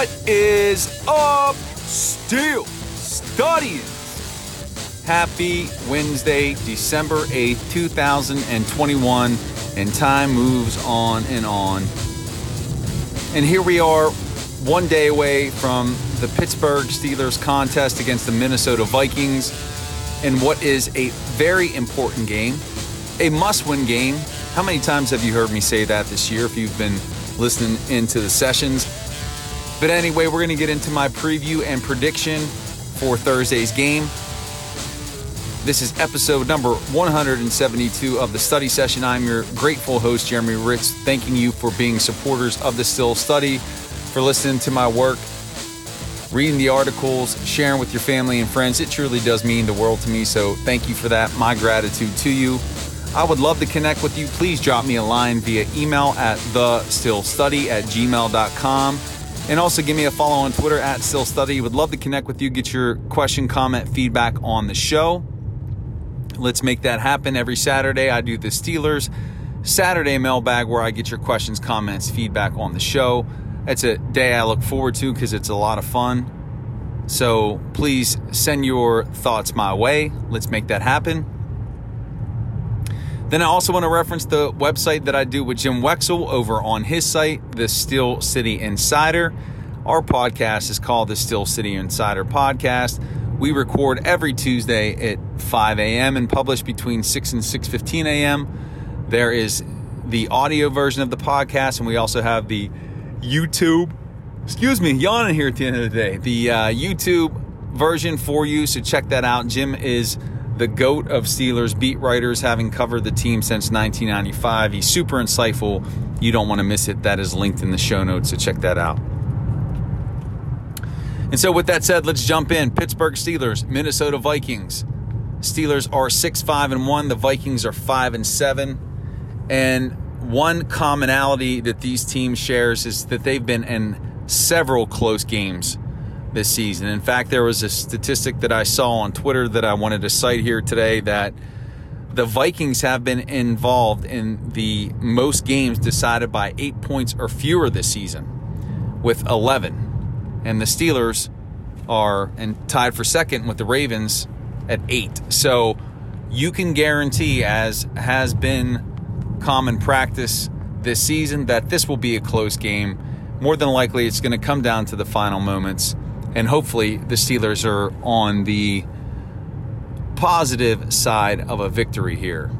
What is up, Steel Studians? Happy Wednesday, December 8th, 2021, and time moves on and on. And here we are, one day away from the Pittsburgh Steelers contest against the Minnesota Vikings and what is a very important game, a must win game. How many times have you heard me say that this year if you've been listening into the sessions? But anyway, we're going to get into my preview and prediction for Thursday's game. This is episode number 172 of the study session. I'm your grateful host, Jeremy Ritz, thanking you for being supporters of the Steel Study, for listening to my work, reading the articles, sharing with your family and friends. It truly does mean the world to me. So thank you for that. My gratitude to you. I would love to connect with you. Please drop me a line via email at thesteelstudy at gmail.com. And also give me a follow on Twitter at Steel Study. Would love to connect with you, get your question, comment, feedback on the show. Let's make that happen every Saturday. I do the Steelers Saturday mailbag where I get your questions, comments, feedback on the show. It's a day I look forward to because it's a lot of fun. So please send your thoughts my way. Let's make that happen. Then I also want to reference the website that I do with Jim Wexell over on his site, the Steel City Insider. Our podcast is called the Steel City Insider Podcast. We record every Tuesday at 5 a.m. and publish between 6 and 6:15 a.m. There is the audio version of the podcast, and we also have the YouTube. Excuse me, yawning here at the end of the day. The uh, YouTube version for you, so check that out. Jim is the GOAT of Steelers beat writers, having covered the team since 1995. He's super insightful. You don't want to miss it. That is linked in the show notes, so check that out. And so, with that said, let's jump in. Pittsburgh Steelers, Minnesota Vikings. Steelers are 6 5 and 1, the Vikings are 5 and 7. And one commonality that these teams shares is that they've been in several close games this season. In fact, there was a statistic that I saw on Twitter that I wanted to cite here today that the Vikings have been involved in the most games decided by eight points or fewer this season, with 11. And the Steelers are and tied for second with the Ravens at eight. So you can guarantee, as has been common practice this season, that this will be a close game. More than likely, it's going to come down to the final moments and hopefully the Steelers are on the positive side of a victory here.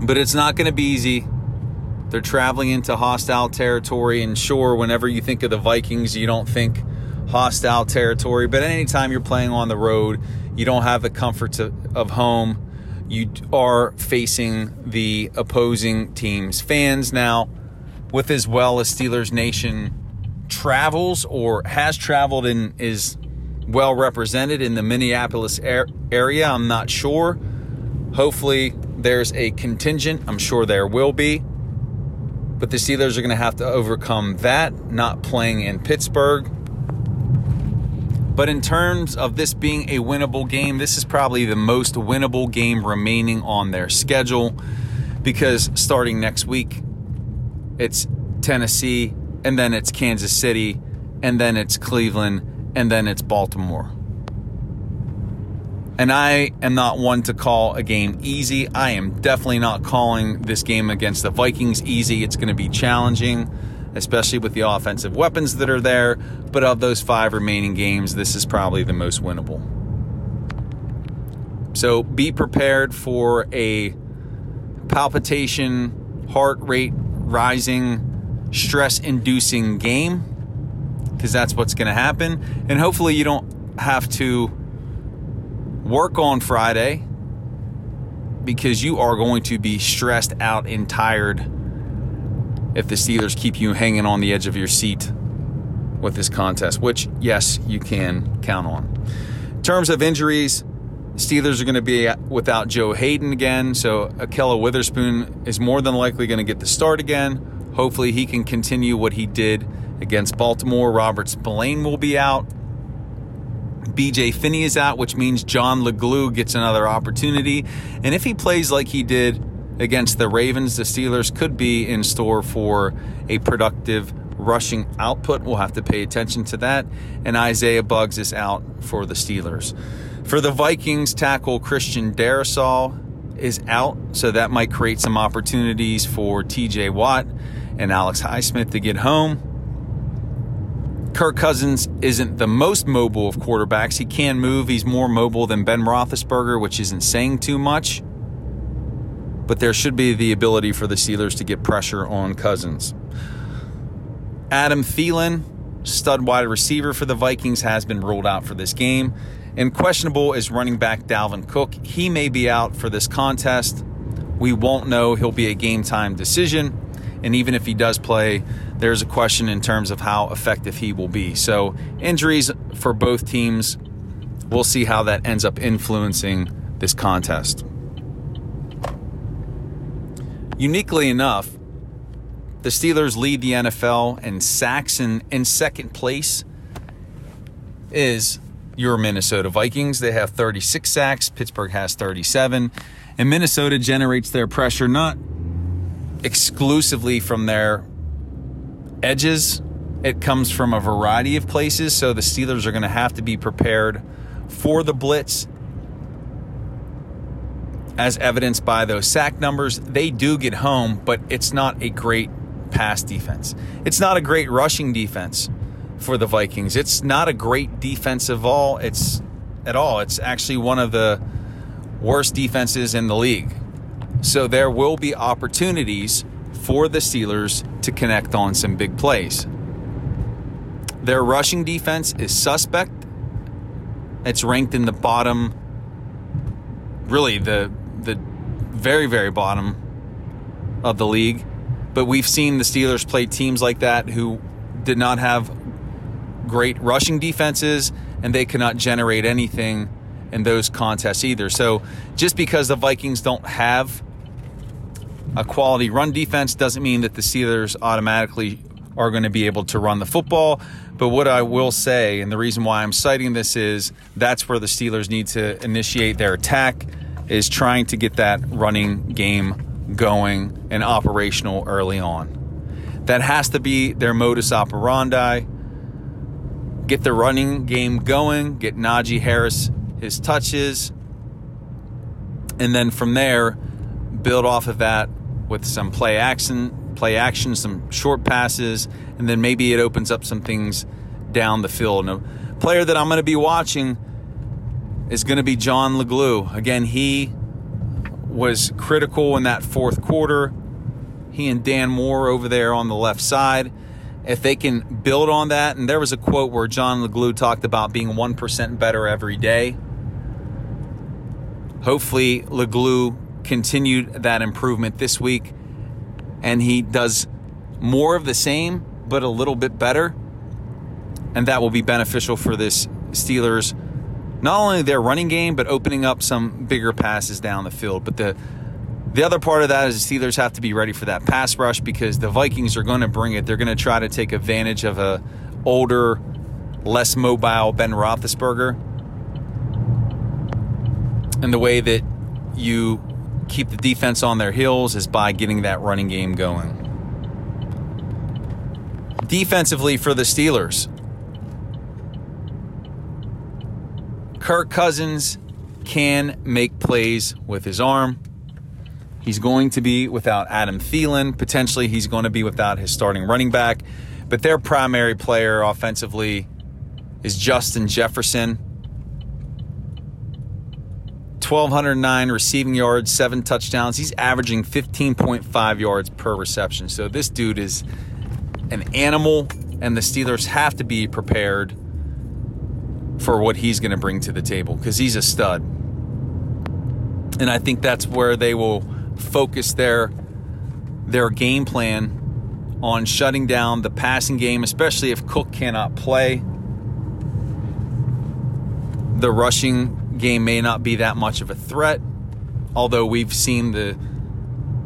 But it's not going to be easy. They're traveling into hostile territory, and sure, whenever you think of the Vikings, you don't think hostile territory. But anytime you're playing on the road, you don't have the comforts of home. You are facing the opposing team's fans now, with as well as Steelers Nation travels or has traveled and is well represented in the Minneapolis area. I'm not sure. Hopefully, there's a contingent. I'm sure there will be. But the Steelers are going to have to overcome that, not playing in Pittsburgh. But in terms of this being a winnable game, this is probably the most winnable game remaining on their schedule because starting next week, it's Tennessee, and then it's Kansas City, and then it's Cleveland, and then it's Baltimore. And I am not one to call a game easy. I am definitely not calling this game against the Vikings easy. It's going to be challenging, especially with the offensive weapons that are there. But of those five remaining games, this is probably the most winnable. So be prepared for a palpitation, heart rate rising, stress inducing game because that's what's going to happen. And hopefully, you don't have to work on Friday because you are going to be stressed out and tired if the Steelers keep you hanging on the edge of your seat with this contest, which, yes, you can count on. In terms of injuries, Steelers are going to be without Joe Haden again, so Ahkello Witherspoon is more than likely going to get the start again. Hopefully, he can continue what he did against Baltimore. Robert Spillane will be out. BJ Finney is out, which means John LeGlue gets another opportunity. And if he plays like he did against the Ravens, the Steelers could be in store for a productive rushing output. We'll have to pay attention to that. And Isaiah Buggs is out for the Steelers. For the Vikings, tackle Christian Darrisaw is out, so that might create some opportunities for TJ Watt and Alex Highsmith to get home. Kirk Cousins isn't the most mobile of quarterbacks. He can move. He's more mobile than Ben Roethlisberger, which isn't saying too much. But there should be the ability for the Steelers to get pressure on Cousins. Adam Thielen, stud wide receiver for the Vikings, has been ruled out for this game. And questionable is running back Dalvin Cook. He may be out for this contest. We won't know. He'll be a game time decision. And even if he does play, there's a question in terms of how effective he will be. So, injuries for both teams, we'll see how that ends up influencing this contest. Uniquely enough, the Steelers lead the NFL and sacks in, in second place is your Minnesota Vikings. They have 36 sacks, Pittsburgh has 37, and Minnesota generates their pressure not exclusively from their edges. It comes from a variety of places, so the Steelers are going to have to be prepared for the blitz. As evidenced by those sack numbers, they do get home, but it's not a great pass defense. It's not a great rushing defense for the Vikings. It's not a great defense defensive all. It's at all. It's actually one of the worst defenses in the league. So there will be opportunities for the Steelers to connect on some big plays. Their rushing defense is suspect. It's ranked in the bottom, really the the very very bottom of the league. But we've seen the Steelers play teams like that who did not have great rushing defenses and they cannot generate anything in those contests either. So just because the Vikings don't have a quality run defense doesn't mean that the Steelers automatically are going to be able to run the football. But what I will say, and the reason why I'm citing this is that's where the Steelers need to initiate their attack, is trying to get that running game going and operational early on. That has to be their modus operandi. Get the running game going, get Najee Harris his touches, and then from there, build off of that with some play action, play action, some short passes, and then maybe it opens up some things down the field. And a player that I'm going to be watching is going to be John LeGlue. Again, he was critical in that fourth quarter. He and Dan Moore over there on the left side. If they can build on that, and there was a quote where John LeGlue talked about being 1% better every day. Hopefully, LeGlue continued that improvement this week and he does more of the same but a little bit better. And that will be beneficial for this Steelers not only their running game but opening up some bigger passes down the field. But the the other part of that is the Steelers have to be ready for that pass rush because the Vikings are going to bring it. They're going to try to take advantage of a older, less mobile Ben Roethlisberger, and the way that you keep the defense on their heels is by getting that running game going. Defensively for the Steelers, Kirk Cousins can make plays with his arm. He's going to be without Adam Thielen. Potentially, he's going to be without his starting running back. But their primary player offensively is Justin Jefferson. 1,209 receiving yards, seven touchdowns. He's averaging 15.5 yards per reception. So this dude is an animal, and the Steelers have to be prepared for what he's going to bring to the table because he's a stud. And I think that's where they will focus their their game plan on shutting down the passing game, especially if Cook cannot play. The rushing game may not be that much of a threat, although we've seen the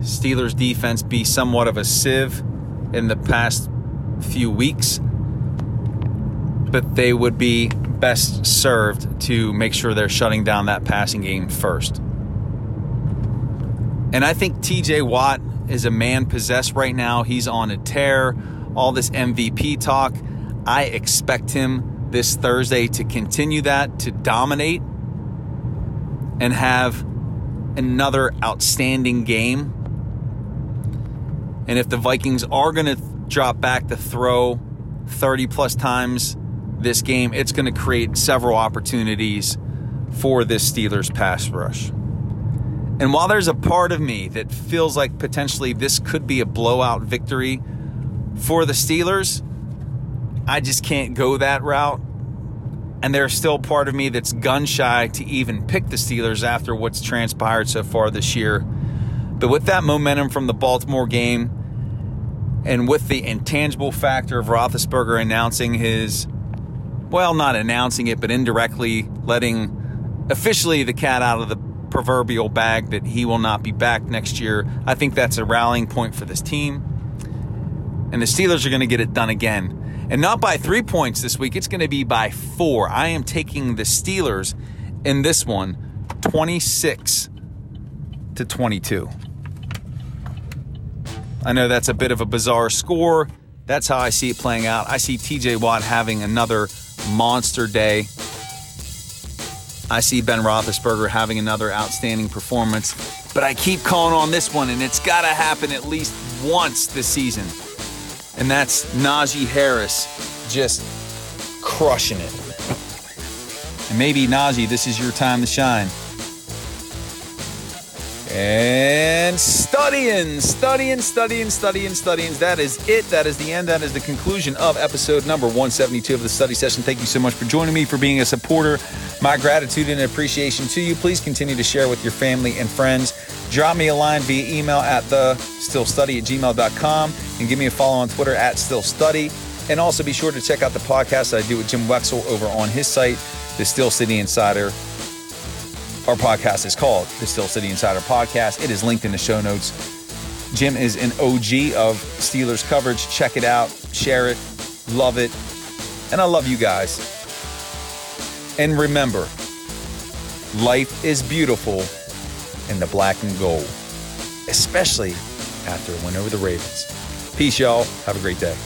Steelers defense be somewhat of a sieve in the past few weeks. But they would be best served to make sure they're shutting down that passing game first. And I think TJ Watt is a man possessed right now. He's on a tear all this MVP talk. I expect him this Thursday to continue that, to dominate, and have another outstanding game. And if the Vikings are going to drop back to throw 30 plus times this game, it's going to create several opportunities for this Steelers pass rush. And while there's a part of me that feels like potentially this could be a blowout victory for the Steelers, I just can't go that route. And there's still part of me that's gun shy to even pick the Steelers after what's transpired so far this year. But with that momentum from the Baltimore game, and with the intangible factor of Roethlisberger announcing his, well, not announcing it, but indirectly letting officially the cat out of the proverbial bag that he will not be back next year, I think that's a rallying point for this team. And the Steelers are going to get it done again. And not by three points this week, it's going to be by four. I am taking the Steelers in this one 26 to 22. I know that's a bit of a bizarre score. That's how I see it playing out. I see TJ Watt having another monster day. I see Ben Roethlisberger having another outstanding performance. But I keep calling on this one, and it's got to happen at least once this season and that's Najee Harris just crushing it. And maybe, Najee, this is your time to shine. And studying, studying, studying, studying, studying. That is it. That is the end. That is the conclusion of episode number 172 of the study session. Thank you so much for joining me, for being a supporter. My gratitude and appreciation to you. Please continue to share with your family and friends. Drop me a line via email at the steelstudy at gmail.com and give me a follow on Twitter at steelstudy. And also be sure to check out the podcast that I do with Jim Wexell over on his site, The Steel City Insider our podcast is called the Steel City Insider Podcast. It is linked in the show notes. Jim is an OG of Steelers coverage. Check it out, share it, love it. And I love you guys. And remember, life is beautiful in the black and gold, especially after a win over the Ravens. Peace, y'all. Have a great day.